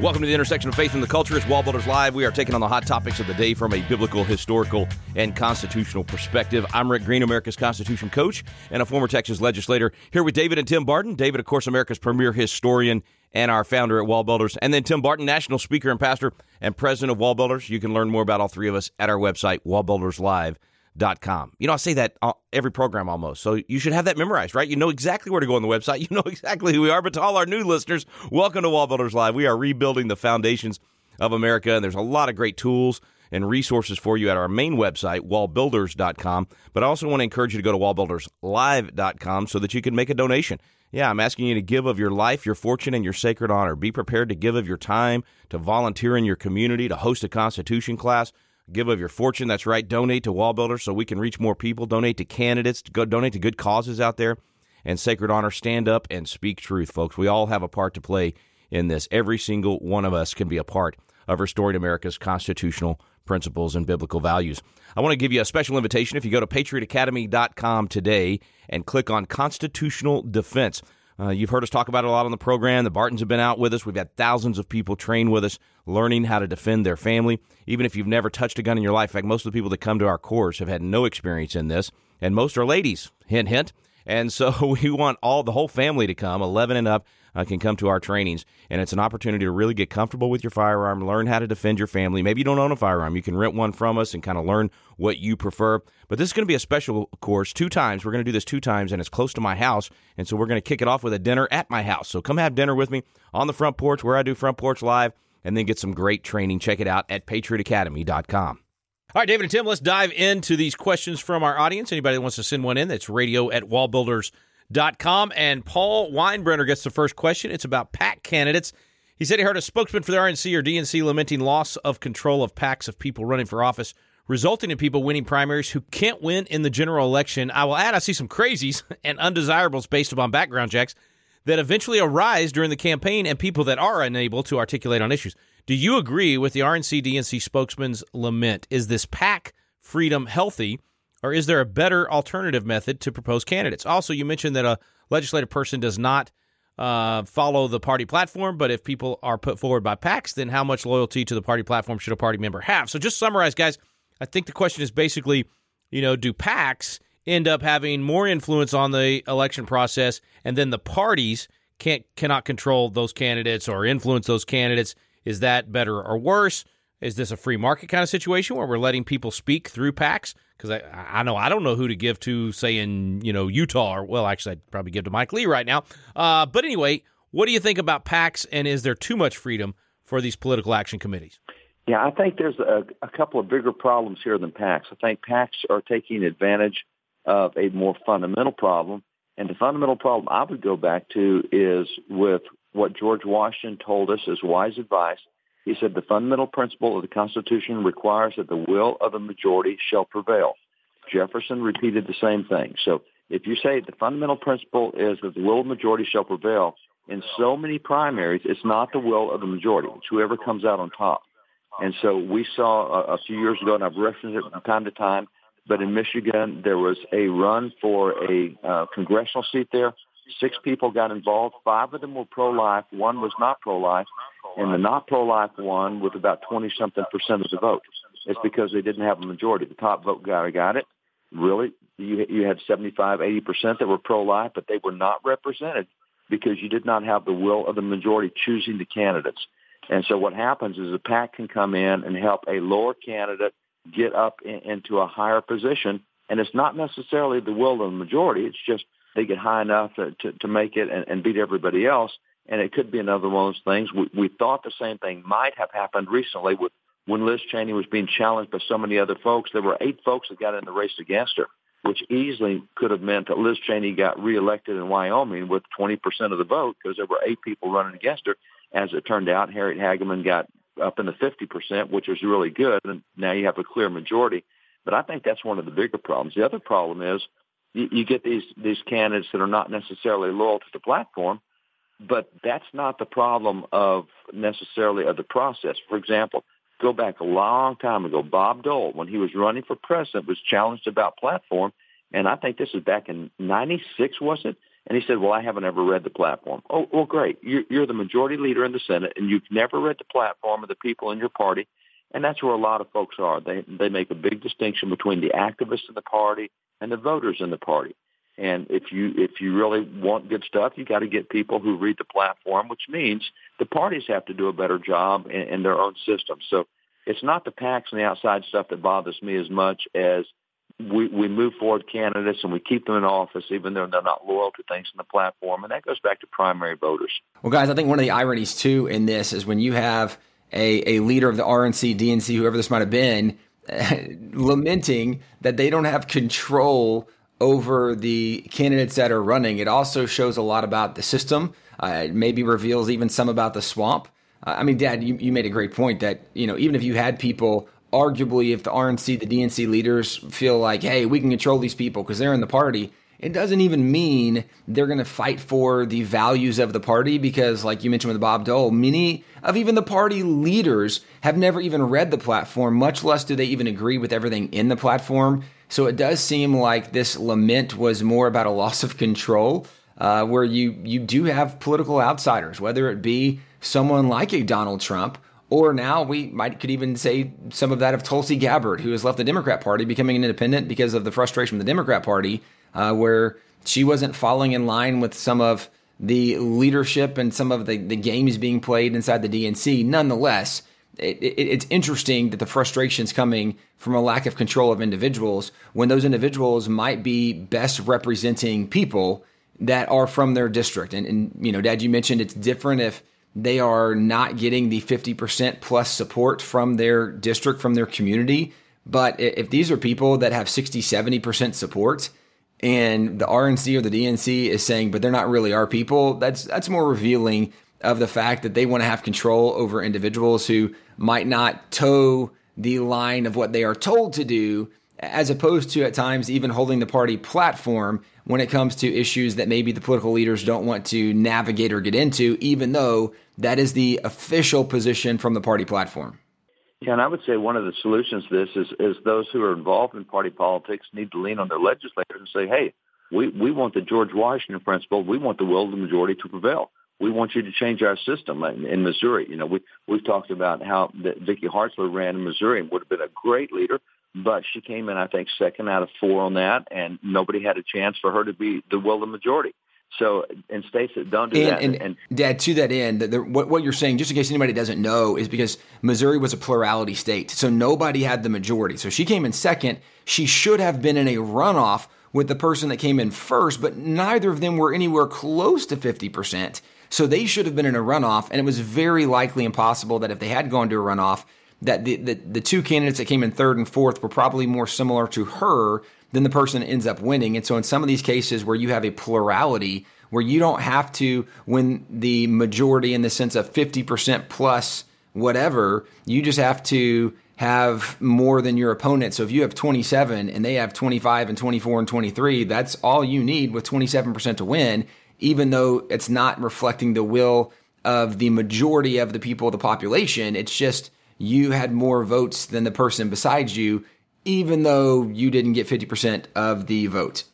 Welcome to the intersection of faith and the culture. It's Wallbuilders Live. We are taking on the hot topics of the day from a biblical, historical, and constitutional perspective. I'm Rick Green, America's Constitution coach and a former Texas legislator, here with David and Tim Barton. David, of course, America's premier historian and our founder at Wall Builders. And then Tim Barton, national speaker and pastor and president of Wall Builders. You can learn more about all three of us at our website, wallbuilderslive.com com. You know, I say that uh, every program almost. So you should have that memorized, right? You know exactly where to go on the website. You know exactly who we are. But to all our new listeners, welcome to Wall Builders Live. We are rebuilding the foundations of America, and there's a lot of great tools and resources for you at our main website, wallbuilders.com. But I also want to encourage you to go to wallbuilderslive.com so that you can make a donation. Yeah, I'm asking you to give of your life, your fortune, and your sacred honor. Be prepared to give of your time, to volunteer in your community, to host a Constitution class give of your fortune. That's right. Donate to Wallbuilders so we can reach more people. Donate to candidates. Go donate to good causes out there. And Sacred Honor, stand up and speak truth, folks. We all have a part to play in this. Every single one of us can be a part of restoring America's constitutional principles and biblical values. I want to give you a special invitation if you go to patriotacademy.com today and click on constitutional defense. Uh, you've heard us talk about it a lot on the program. The Bartons have been out with us. We've had thousands of people train with us, learning how to defend their family. Even if you've never touched a gun in your life, in fact, most of the people that come to our course have had no experience in this, and most are ladies. Hint, hint. And so we want all the whole family to come, 11 and up, uh, can come to our trainings. And it's an opportunity to really get comfortable with your firearm, learn how to defend your family. Maybe you don't own a firearm. You can rent one from us and kind of learn what you prefer. But this is going to be a special course two times. We're going to do this two times, and it's close to my house. And so we're going to kick it off with a dinner at my house. So come have dinner with me on the front porch where I do Front Porch Live and then get some great training. Check it out at patriotacademy.com. All right, David and Tim, let's dive into these questions from our audience. Anybody that wants to send one in, that's radio at wallbuilders.com. And Paul Weinbrenner gets the first question. It's about PAC candidates. He said he heard a spokesman for the RNC or DNC lamenting loss of control of PACs of people running for office, resulting in people winning primaries who can't win in the general election. I will add, I see some crazies and undesirables based upon background checks that eventually arise during the campaign and people that are unable to articulate on issues. Do you agree with the RNC DNC spokesman's lament? Is this PAC freedom healthy, or is there a better alternative method to propose candidates? Also, you mentioned that a legislative person does not uh, follow the party platform, but if people are put forward by PACs, then how much loyalty to the party platform should a party member have? So, just summarize, guys. I think the question is basically, you know, do PACs end up having more influence on the election process, and then the parties can't cannot control those candidates or influence those candidates? Is that better or worse? Is this a free market kind of situation where we're letting people speak through PACs? Because I, I know I don't know who to give to, say in you know Utah, or well, actually, I'd probably give to Mike Lee right now. Uh, but anyway, what do you think about PACs, and is there too much freedom for these political action committees? Yeah, I think there's a, a couple of bigger problems here than PACs. I think PACs are taking advantage of a more fundamental problem, and the fundamental problem I would go back to is with what George Washington told us as wise advice. He said the fundamental principle of the Constitution requires that the will of the majority shall prevail. Jefferson repeated the same thing. So if you say the fundamental principle is that the will of the majority shall prevail, in so many primaries, it's not the will of the majority. It's whoever comes out on top. And so we saw a, a few years ago, and I've referenced it from time to time, but in Michigan, there was a run for a uh, congressional seat there. Six people got involved. Five of them were pro-life. One was not pro-life. And the not pro-life one with about 20-something percent of the vote. It's because they didn't have a majority. The top vote guy got it. Really, you, you had 75, 80 percent that were pro-life, but they were not represented because you did not have the will of the majority choosing the candidates. And so what happens is a PAC can come in and help a lower candidate get up in, into a higher position. And it's not necessarily the will of the majority. It's just they get high enough to, to, to make it and, and beat everybody else. And it could be another one of those things. We, we thought the same thing might have happened recently with when Liz Cheney was being challenged by so many other folks. There were eight folks that got in the race against her, which easily could have meant that Liz Cheney got reelected in Wyoming with 20% of the vote because there were eight people running against her. As it turned out, Harriet Hageman got up in the 50%, which was really good. And now you have a clear majority. But I think that's one of the bigger problems. The other problem is you, get these, these candidates that are not necessarily loyal to the platform, but that's not the problem of necessarily of the process. For example, go back a long time ago. Bob Dole, when he was running for president, was challenged about platform. And I think this is back in 96, was it? And he said, well, I haven't ever read the platform. Oh, well, great. You're, you're the majority leader in the Senate, and you've never read the platform of the people in your party. And that's where a lot of folks are. They, they make a big distinction between the activists in the party and the voters in the party. And if you if you really want good stuff, you got to get people who read the platform, which means the parties have to do a better job in, in their own system. So it's not the PACs and the outside stuff that bothers me as much as we, we move forward candidates and we keep them in office even though they're not loyal to things in the platform. And that goes back to primary voters. Well, guys, I think one of the ironies too in this is when you have a, a leader of the RNC, DNC, whoever this might have been, lamenting that they don't have control over the candidates that are running. It also shows a lot about the system. Uh, it maybe reveals even some about the swamp. Uh, I mean, Dad, you, you made a great point that you know even if you had people, arguably, if the RNC, the DNC leaders feel like, hey, we can control these people because they're in the party, it doesn't even mean they're going to fight for the values of the party because, like you mentioned with Bob Dole, many of even the party leaders have never even read the platform, much less do they even agree with everything in the platform. So it does seem like this lament was more about a loss of control, uh, where you you do have political outsiders, whether it be someone like a Donald Trump, or now we might could even say some of that of Tulsi Gabbard, who has left the Democrat Party, becoming an independent because of the frustration with the Democrat Party, uh, where she wasn't falling in line with some of the leadership and some of the, the games being played inside the DNC. Nonetheless, it, it, it's interesting that the frustration is coming from a lack of control of individuals when those individuals might be best representing people that are from their district. And, and you know, Dad, you mentioned it's different if they are not getting the 50% plus support from their district, from their community. But if these are people that have 60, 70% support, and the RNC or the DNC is saying, but they're not really our people, that's that's more revealing of the fact that they want to have control over individuals who might not toe the line of what they are told to do, as opposed to at times even holding the party platform when it comes to issues that maybe the political leaders don't want to navigate or get into, even though that is the official position from the party platform. Yeah, and I would say one of the solutions to this is, is those who are involved in party politics need to lean on their legislators and say, hey, we, we want the George Washington principle. We want the will of the majority to prevail we want you to change our system in, in Missouri. You know, we we've talked about how Vicky Hartzler ran in Missouri and would have been a great leader, but she came in, I think, second out of four on that, and nobody had a chance for her to be the will of the majority. So in states that don't do and, that, and, and, Dad, to that end, the, the, what, what you're saying, just in case anybody doesn't know, is because Missouri was a plurality state, so nobody had the majority. So she came in second. She should have been in a runoff with the person that came in first, but neither of them were anywhere close to fifty percent. So they should have been in a runoff, and it was very likely impossible that if they had gone to a runoff, that the, the, the two candidates that came in third and fourth were probably more similar to her than the person ends up winning. And so in some of these cases where you have a plurality, where you don't have to win the majority in the sense of 50% plus whatever, you just have to have more than your opponent. So if you have 27 and they have 25 and 24 and 23, that's all you need with 27% to win even though it's not reflecting the will of the majority of the people of the population. It's just you had more votes than the person beside you, even though you didn't get 50% of the vote.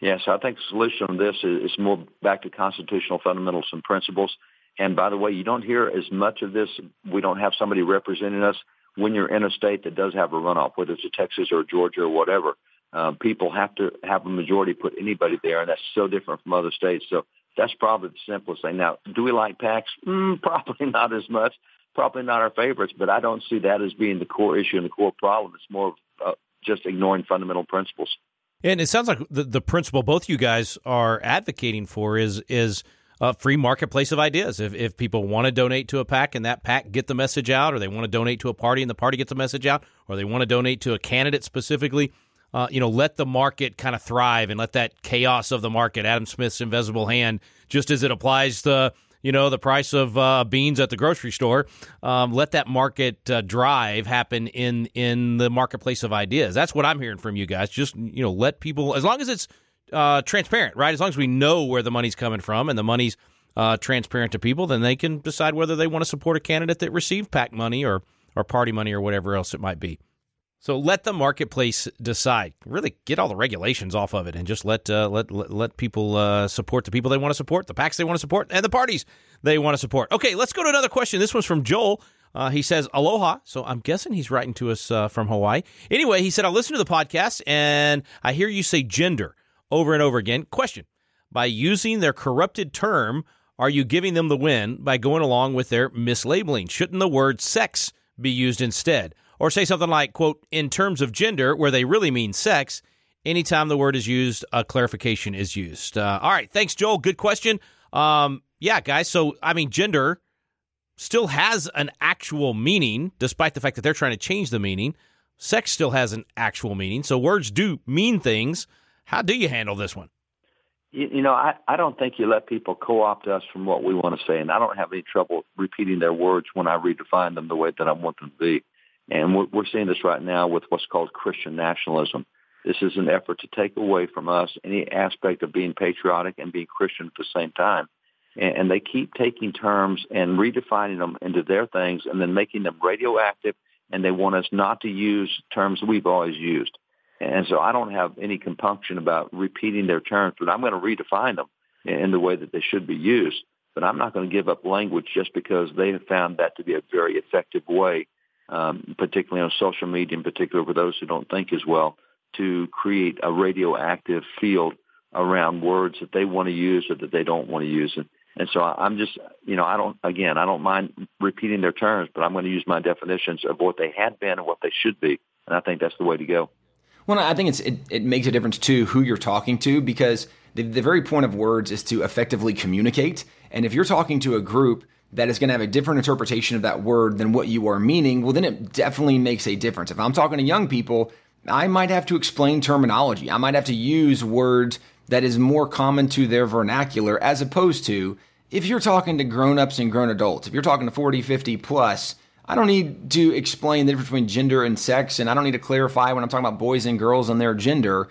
Yes, I think the solution on this is, is more back to constitutional fundamentals and principles. And by the way, you don't hear as much of this. We don't have somebody representing us when you're in a state that does have a runoff, whether it's a Texas or Georgia or whatever um, people have to have a majority put anybody there, and that's so different from other states. So that's probably the simplest thing. Now, do we like PACs? Mm, probably not as much. Probably not our favorites, but I don't see that as being the core issue and the core problem. It's more of uh, just ignoring fundamental principles. And it sounds like the, the principle both you guys are advocating for is is a free marketplace of ideas. If, if people want to donate to a PAC and that PAC get the message out, or they want to donate to a party and the party gets the message out, or they want to donate to a candidate specifically, uh, you know, let the market kind of thrive and let that chaos of the market, Adam Smith's invisible hand, just as it applies to you know the price of uh, beans at the grocery store. Um, let that market uh, drive happen in in the marketplace of ideas. That's what I'm hearing from you guys. Just you know, let people as long as it's uh, transparent, right? As long as we know where the money's coming from and the money's uh, transparent to people, then they can decide whether they want to support a candidate that received PAC money or or party money or whatever else it might be. So let the marketplace decide. Really get all the regulations off of it, and just let uh, let, let, let people uh, support the people they want to support, the PACs they want to support, and the parties they want to support. Okay, let's go to another question. This one's from Joel. Uh, he says aloha. So I'm guessing he's writing to us uh, from Hawaii. Anyway, he said I listen to the podcast and I hear you say gender over and over again. Question: By using their corrupted term, are you giving them the win by going along with their mislabeling? Shouldn't the word sex be used instead? Or say something like, quote, in terms of gender, where they really mean sex, anytime the word is used, a clarification is used. Uh, all right. Thanks, Joel. Good question. Um, yeah, guys. So, I mean, gender still has an actual meaning, despite the fact that they're trying to change the meaning. Sex still has an actual meaning. So, words do mean things. How do you handle this one? You, you know, I, I don't think you let people co-opt us from what we want to say, and I don't have any trouble repeating their words when I redefine them the way that I want them to be. And we're, we're seeing this right now with what's called Christian nationalism. This is an effort to take away from us any aspect of being patriotic and being Christian at the same time. And, and they keep taking terms and redefining them into their things and then making them radioactive. And they want us not to use terms we've always used. And so I don't have any compunction about repeating their terms, but I'm going to redefine them in the way that they should be used. But I'm not going to give up language just because they have found that to be a very effective way um, particularly on social media, in particular for those who don't think as well, to create a radioactive field around words that they want to use or that they don't want to use. And, and so I'm just, you know, I don't, again, I don't mind repeating their terms, but I'm going to use my definitions of what they had been and what they should be. And I think that's the way to go. Well, I think it's, it, it makes a difference too who you're talking to because the, the very point of words is to effectively communicate. And if you're talking to a group that is going to have a different interpretation of that word than what you are meaning, well, then it definitely makes a difference. If I'm talking to young people, I might have to explain terminology. I might have to use words that is more common to their vernacular as opposed to if you're talking to grown-ups and grown adults, if you're talking to 40, 50 plus, I don't need to explain the difference between gender and sex, and I don't need to clarify when I'm talking about boys and girls and their gender.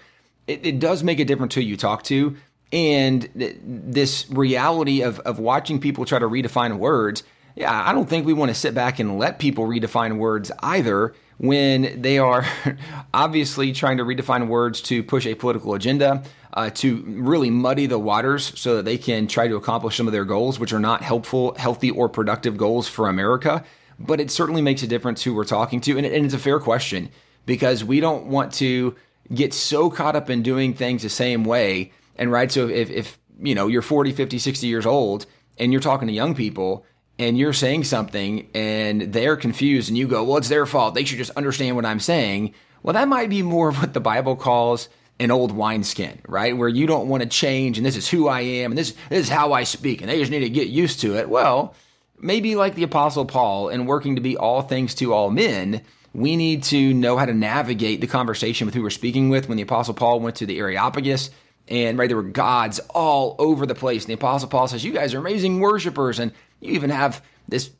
It, it does make a difference who you talk to and th- this reality of, of watching people try to redefine words yeah i don't think we want to sit back and let people redefine words either when they are obviously trying to redefine words to push a political agenda uh, to really muddy the waters so that they can try to accomplish some of their goals which are not helpful healthy or productive goals for america. But it certainly makes a difference who we're talking to and, it, and it's a fair question because we don't want to get so caught up in doing things the same way and right, so if, if you know you're 40, 50, 60 years old and you're talking to young people and you're saying something and they're confused and you go, well, it's their fault. They should just understand what I'm saying. Well, that might be more of what the Bible calls an old wineskin, right? Where you don't want to change and this is who I am and this, this is how I speak and they just need to get used to it. Well, maybe like the Apostle Paul and working to be all things to all men, we need to know how to navigate the conversation with who we're speaking with. When the Apostle Paul went to the Areopagus, and right there were gods all over the place. And the Apostle Paul says, You guys are amazing worshipers, and you even have this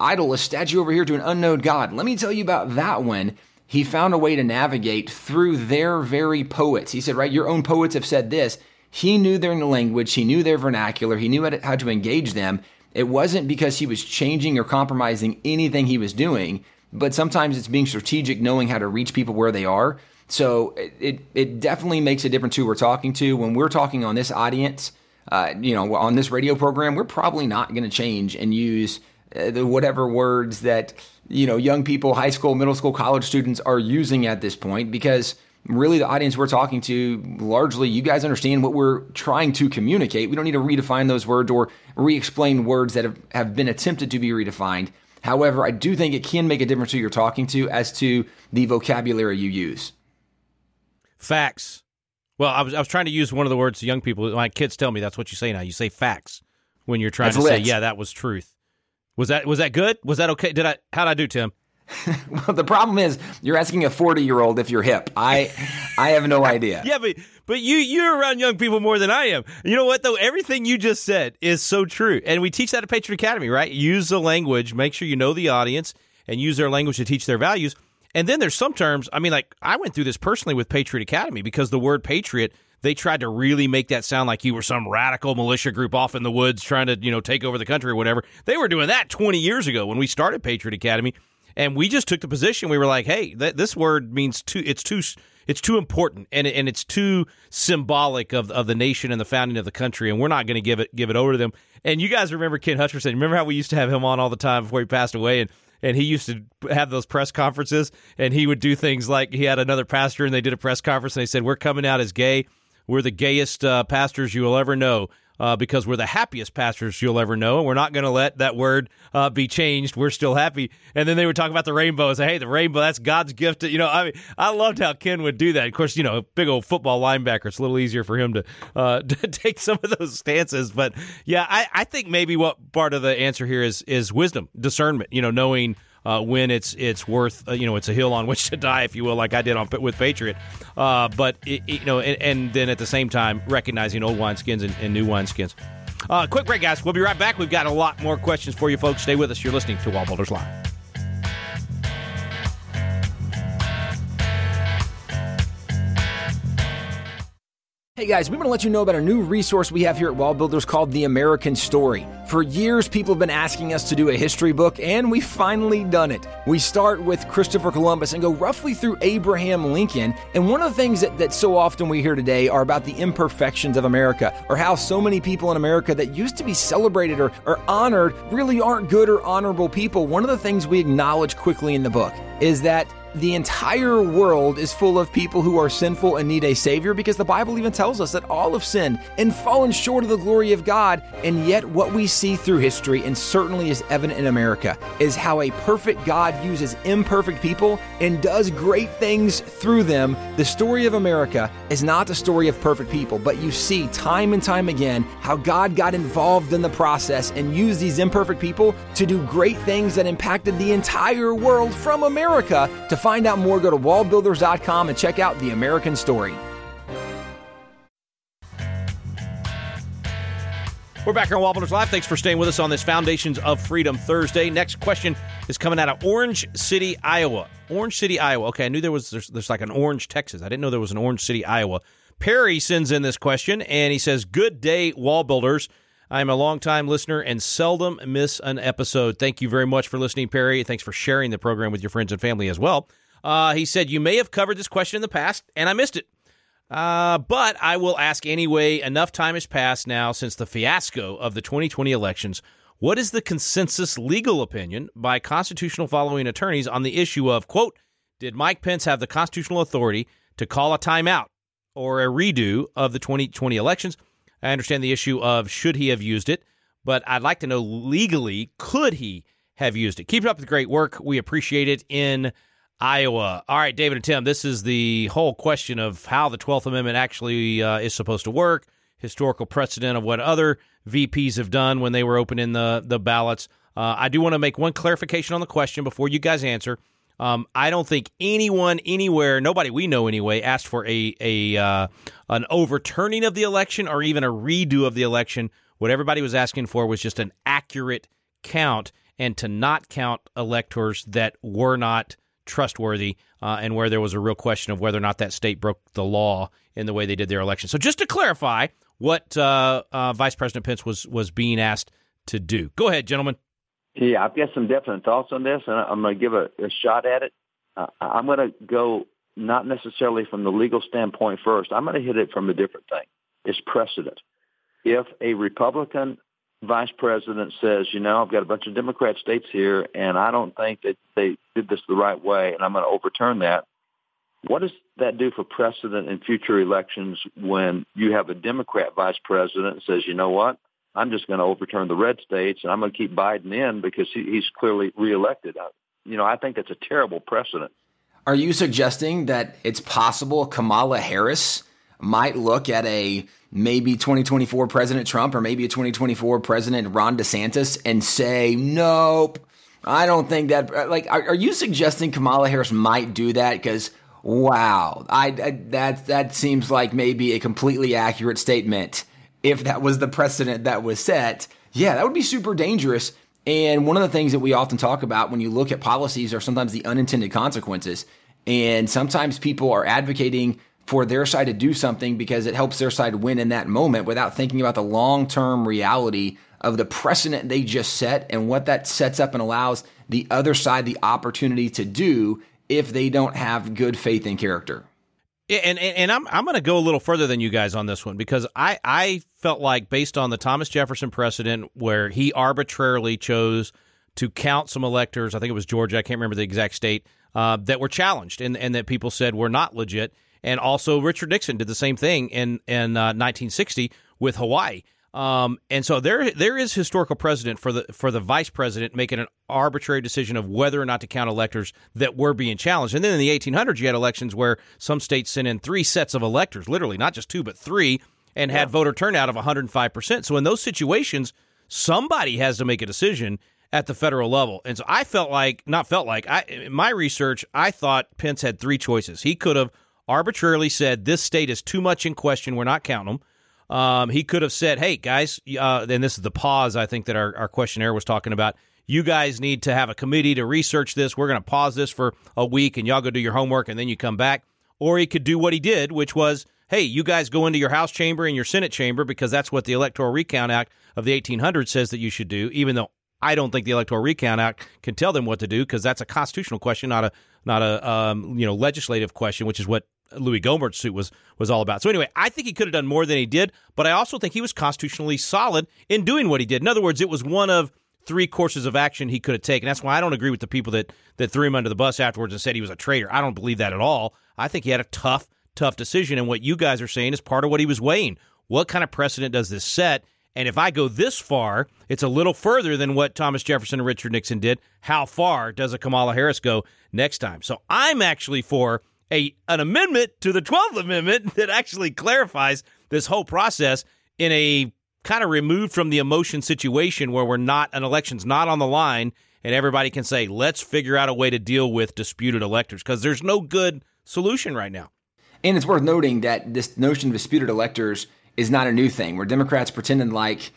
idol, a statue over here to an unknown God. Let me tell you about that one. He found a way to navigate through their very poets. He said, Right, your own poets have said this. He knew their language, he knew their vernacular, he knew how to engage them. It wasn't because he was changing or compromising anything he was doing, but sometimes it's being strategic, knowing how to reach people where they are. So it, it definitely makes a difference who we're talking to. When we're talking on this audience, uh, you know, on this radio program, we're probably not going to change and use uh, the whatever words that you know young people, high school, middle school, college students are using at this point because really the audience we're talking to largely you guys understand what we're trying to communicate. We don't need to redefine those words or re-explain words that have, have been attempted to be redefined. However, I do think it can make a difference who you're talking to as to the vocabulary you use. Facts. Well, I was I was trying to use one of the words young people. My kids tell me that's what you say now. You say facts when you're trying that's to lit. say, yeah, that was truth. Was that was that good? Was that okay? Did I how did I do, Tim? well, the problem is you're asking a 40 year old if you're hip. I I have no idea. yeah, but but you you're around young people more than I am. You know what though? Everything you just said is so true, and we teach that at Patriot Academy, right? Use the language. Make sure you know the audience and use their language to teach their values. And then there's some terms, I mean, like I went through this personally with Patriot Academy because the word patriot, they tried to really make that sound like you were some radical militia group off in the woods trying to, you know, take over the country or whatever. They were doing that 20 years ago when we started Patriot Academy. and we just took the position. We were like, "Hey, th- this word means too. It's too. It's too important, and and it's too symbolic of of the nation and the founding of the country, and we're not going to give it give it over to them." And you guys remember Ken Hutcherson? Remember how we used to have him on all the time before he passed away, and and he used to have those press conferences, and he would do things like he had another pastor, and they did a press conference, and they said, "We're coming out as gay." We're the gayest uh, pastors you will ever know uh, because we're the happiest pastors you'll ever know, and we're not going to let that word uh, be changed. We're still happy. And then they would talk about the rainbow and say, "Hey, the rainbow, that's God's gift." To, you know, I mean, I loved how Ken would do that. Of course, you know, big old football linebacker. It's a little easier for him to, uh, to take some of those stances. But yeah, I, I think maybe what part of the answer here is is wisdom, discernment. You know, knowing uh, when it's it's worth uh, you know it's a hill on which to die, if you will, like I did on with Patriot. Uh, but it, it, you know, and, and, then at the same time recognizing old wineskins and, and new wineskins. Uh, quick break, guys. We'll be right back. We've got a lot more questions for you, folks. Stay with us. You're listening to Wallbuilders Live. Hey guys, we want to let you know about a new resource we have here at Wallbuilders called The American Story. For years, people have been asking us to do a history book, and we've finally done it. We start with Christopher Columbus and go roughly through Abraham Lincoln. And one of the things that, that so often we hear today are about the imperfections of America, or how so many people in America that used to be celebrated or, or honored really aren't good or honorable people. One of the things we acknowledge quickly in the book is that the entire world is full of people who are sinful and need a Savior because the Bible even tells us that all have sinned and fallen short of the glory of God. And yet, what we see through history, and certainly is evident in America, is how a perfect God uses imperfect people and does great things through them. The story of America is not the story of perfect people, but you see time and time again how God got involved in the process and used these imperfect people to do great things that impacted the entire world from America to find out more, go to wallbuilders.com and check out the American story. We're back here on Wallbuilders Live. Thanks for staying with us on this Foundations of Freedom Thursday. Next question is coming out of Orange City, Iowa. Orange City, Iowa. Okay, I knew there was there's, there's like an Orange, Texas. I didn't know there was an Orange City, Iowa. Perry sends in this question and he says, "Good day, Wallbuilders." I'm a longtime listener and seldom miss an episode. Thank you very much for listening, Perry. Thanks for sharing the program with your friends and family as well. Uh, he said, You may have covered this question in the past, and I missed it. Uh, but I will ask anyway. Enough time has passed now since the fiasco of the 2020 elections. What is the consensus legal opinion by constitutional following attorneys on the issue of, quote, did Mike Pence have the constitutional authority to call a timeout or a redo of the 2020 elections? I understand the issue of should he have used it, but I'd like to know legally, could he have used it? Keep up the great work. We appreciate it in Iowa. All right, David and Tim, this is the whole question of how the 12th Amendment actually uh, is supposed to work, historical precedent of what other VPs have done when they were opening the, the ballots. Uh, I do want to make one clarification on the question before you guys answer. Um, I don't think anyone anywhere, nobody we know anyway, asked for a a uh, an overturning of the election or even a redo of the election. What everybody was asking for was just an accurate count and to not count electors that were not trustworthy uh, and where there was a real question of whether or not that state broke the law in the way they did their election. So just to clarify what uh, uh Vice President Pence was was being asked to do. Go ahead, gentlemen. Yeah, I've got some definite thoughts on this, and I'm going to give a, a shot at it. Uh, I'm going to go not necessarily from the legal standpoint first. I'm going to hit it from a different thing. It's precedent. If a Republican vice president says, you know, I've got a bunch of Democrat states here, and I don't think that they did this the right way, and I'm going to overturn that. What does that do for precedent in future elections when you have a Democrat vice president says, you know what, I'm just going to overturn the red states and I'm going to keep Biden in because he, he's clearly reelected. You know, I think that's a terrible precedent. Are you suggesting that it's possible Kamala Harris might look at a maybe 2024 President Trump or maybe a 2024 President Ron DeSantis and say, nope, I don't think that. Like, are, are you suggesting Kamala Harris might do that? Because wow, I, I that that seems like maybe a completely accurate statement if that was the precedent that was set, yeah, that would be super dangerous. And one of the things that we often talk about when you look at policies are sometimes the unintended consequences. And sometimes people are advocating for their side to do something because it helps their side win in that moment without thinking about the long term reality of the precedent they just set and what that sets up and allows the other side the opportunity to do if they don't have good faith and character. And, and, and I'm I'm going to go a little further than you guys on this one because I I felt like based on the Thomas Jefferson precedent where he arbitrarily chose to count some electors, I think it was Georgia, I can't remember the exact state, uh, that were challenged and and that people said were not legit. And also Richard Nixon did the same thing in in uh, 1960 with Hawaii. Um, and so there there is historical precedent for the for the vice president making an arbitrary decision of whether or not to count electors that were being challenged. And then in the 1800s, you had elections where some states sent in three sets of electors, literally not just two but three, and had voter turnout of 105 percent. So in those situations, somebody has to make a decision at the federal level. And so I felt like, not felt like, I in my research, I thought Pence had three choices. He could have arbitrarily said this state is too much in question, we're not counting them. Um, he could have said, "Hey guys," uh, and this is the pause I think that our, our questionnaire was talking about. You guys need to have a committee to research this. We're going to pause this for a week, and y'all go do your homework, and then you come back. Or he could do what he did, which was, "Hey, you guys go into your House chamber and your Senate chamber because that's what the Electoral Recount Act of the 1800s says that you should do." Even though I don't think the Electoral Recount Act can tell them what to do because that's a constitutional question, not a not a um, you know legislative question, which is what Louis Gohmert's suit was was all about. So anyway, I think he could have done more than he did, but I also think he was constitutionally solid in doing what he did. In other words, it was one of three courses of action he could have taken. That's why I don't agree with the people that that threw him under the bus afterwards and said he was a traitor. I don't believe that at all. I think he had a tough, tough decision, and what you guys are saying is part of what he was weighing. What kind of precedent does this set? And if I go this far, it's a little further than what Thomas Jefferson and Richard Nixon did. How far does a Kamala Harris go next time? So I'm actually for a an amendment to the 12th Amendment that actually clarifies this whole process in a kind of removed from the emotion situation where we're not an election's not on the line and everybody can say let's figure out a way to deal with disputed electors because there's no good solution right now. And it's worth noting that this notion of disputed electors is not a new thing where Democrats pretended like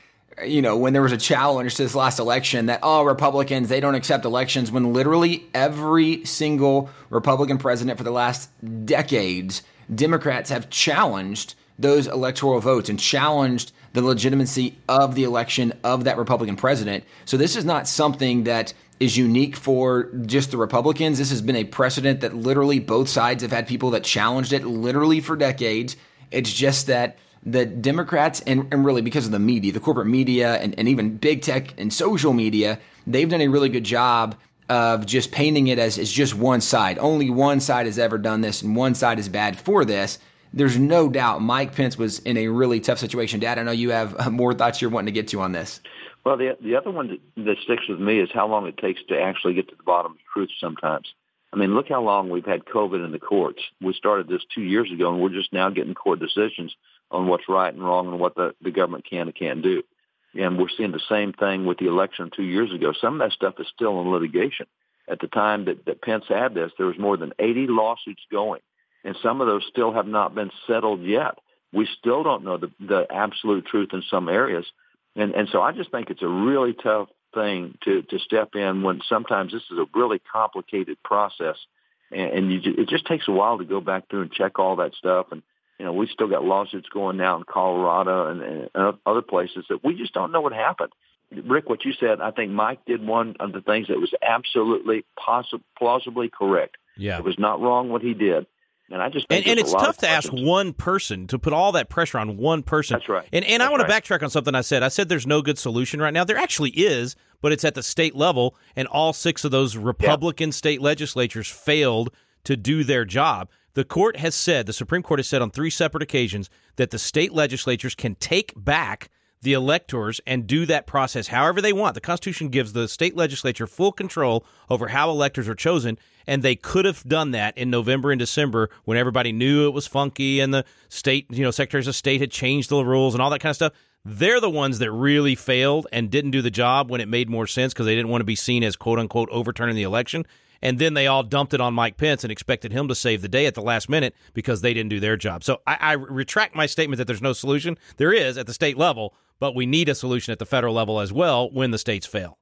you know, when there was a challenge to this last election that, oh, Republicans, they don't accept elections, when literally every single Republican president for the last decades, Democrats have challenged those electoral votes and challenged the legitimacy of the election of that Republican president. So this is not something that is unique for just the Republicans. This has been a precedent that literally both sides have had people that challenged it literally for decades. It's just that the Democrats, and, and really because of the media, the corporate media, and, and even big tech and social media, they've done a really good job of just painting it as, as just one side. Only one side has ever done this, and one side is bad for this. There's no doubt Mike Pence was in a really tough situation. Dad, I know you have uh, more thoughts you're wanting to get to on this. Well, the the other one that, that sticks with me is how long it takes to actually get to the bottom of truth sometimes. I mean, look how long we've had COVID in the courts. We started this two years ago, and we're just now getting court decisions on what's right and wrong and what the, the government can and can't do. And we're seeing the same thing with the election two years ago. Some of that stuff is still in litigation. At the time that, that Pence had this, there was more than 80 lawsuits going, and some of those still have not been settled yet. We still don't know the, the absolute truth in some areas. And, and so I just think it's a really tough thing to, to step in when sometimes this is a really complicated process. And, and you, it just takes a while to go back through and check all that stuff and you know, we've still got lawsuits going now in Colorado and, and other places that we just don't know what happened. Rick, what you said, I think Mike did one of the things that was absolutely possible, plausibly correct. Yeah. It was not wrong what he did. And I just and, and it's tough to ask one person to put all that pressure on one person. That's right. And and That's I want right. to backtrack on something I said. I said there's no good solution right now. There actually is, but it's at the state level, and all six of those Republican yeah. state legislatures failed to do their job. The court has said, the Supreme Court has said on three separate occasions that the state legislatures can take back the electors and do that process however they want. The Constitution gives the state legislature full control over how electors are chosen, and they could have done that in November and December when everybody knew it was funky and the state, you know, secretaries of state had changed the rules and all that kind of stuff. They're the ones that really failed and didn't do the job when it made more sense because they didn't want to be seen as quote unquote overturning the election and then they all dumped it on Mike Pence and expected him to save the day at the last minute because they didn't do their job. So I, I retract my statement that there's no solution. There is at the state level, but we need a solution at the federal level as well when the states fail.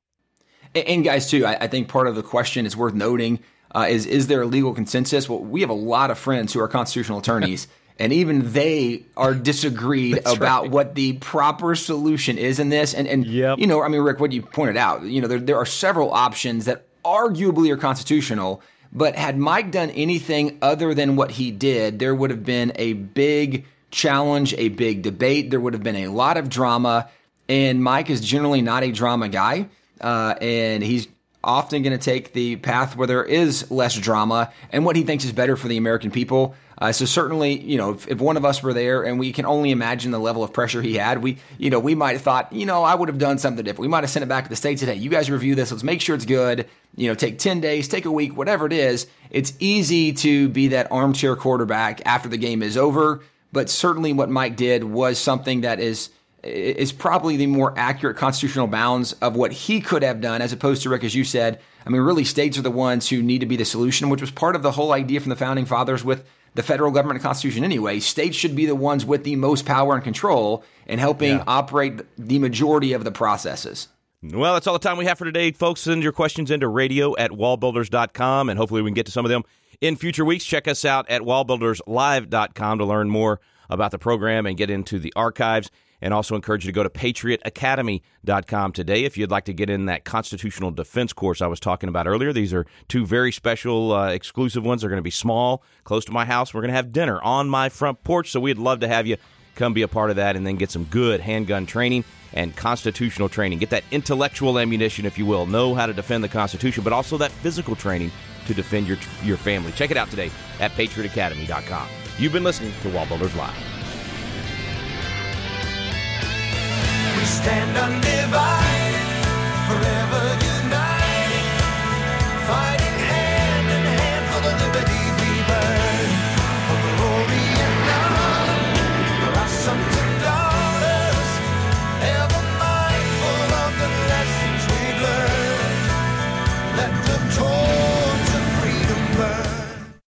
And guys, too, I think part of the question is worth noting uh, is is there a legal consensus? Well, we have a lot of friends who are constitutional attorneys. and even they are disagreed about right. what the proper solution is in this. And and Yep. you know, I mean, Rick, what you pointed out, you know, there there are several options that arguably are constitutional. But had Mike done anything other than what he did, there would have been a big challenge, a big debate. There would have been a lot of drama. And Mike is generally not a drama guy, uh, and he's often going to take the path where there is less drama and what he thinks is better for the American people. Uh, so certainly, you know, if, if one of us were there and we can only imagine the level of pressure he had, we, you know, we might have thought, you know, I would have done something different. We might have sent it back to the said, hey, you guys review this. Let's make sure it's good. You know, take 10 days, take a week, whatever it is. It's easy to be that armchair quarterback after the game is over. But certainly what Mike did was something that is is probably the more accurate constitutional bounds of what he could have done, as opposed to Rick, as you said. I mean, really, states are the ones who need to be the solution, which was part of the whole idea from the founding fathers with the federal government and constitution anyway. States should be the ones with the most power and control in helping Yeah. operate the majority of the processes. Well, that's all the time we have for today, folks. Send your questions into radio at wallbuilders.com, and hopefully we can get to some of them in future weeks. Check us out at wallbuilderslive.com to learn more about the program and get into the archives. And also encourage you to go to patriotacademy.com today if you'd like to get in that constitutional defense course I was talking about earlier. These are two very special, uh, exclusive ones. They're going to be small, close to my house. We're going to have dinner on my front porch, so we'd love to have you come be a part of that and then get some good handgun training and constitutional training. Get that intellectual ammunition, if you will. Know how to defend the Constitution, but also that physical training to defend your, your family. Check it out today at patriotacademy.com. You've been listening to Wall Builders Live. Stand undivided.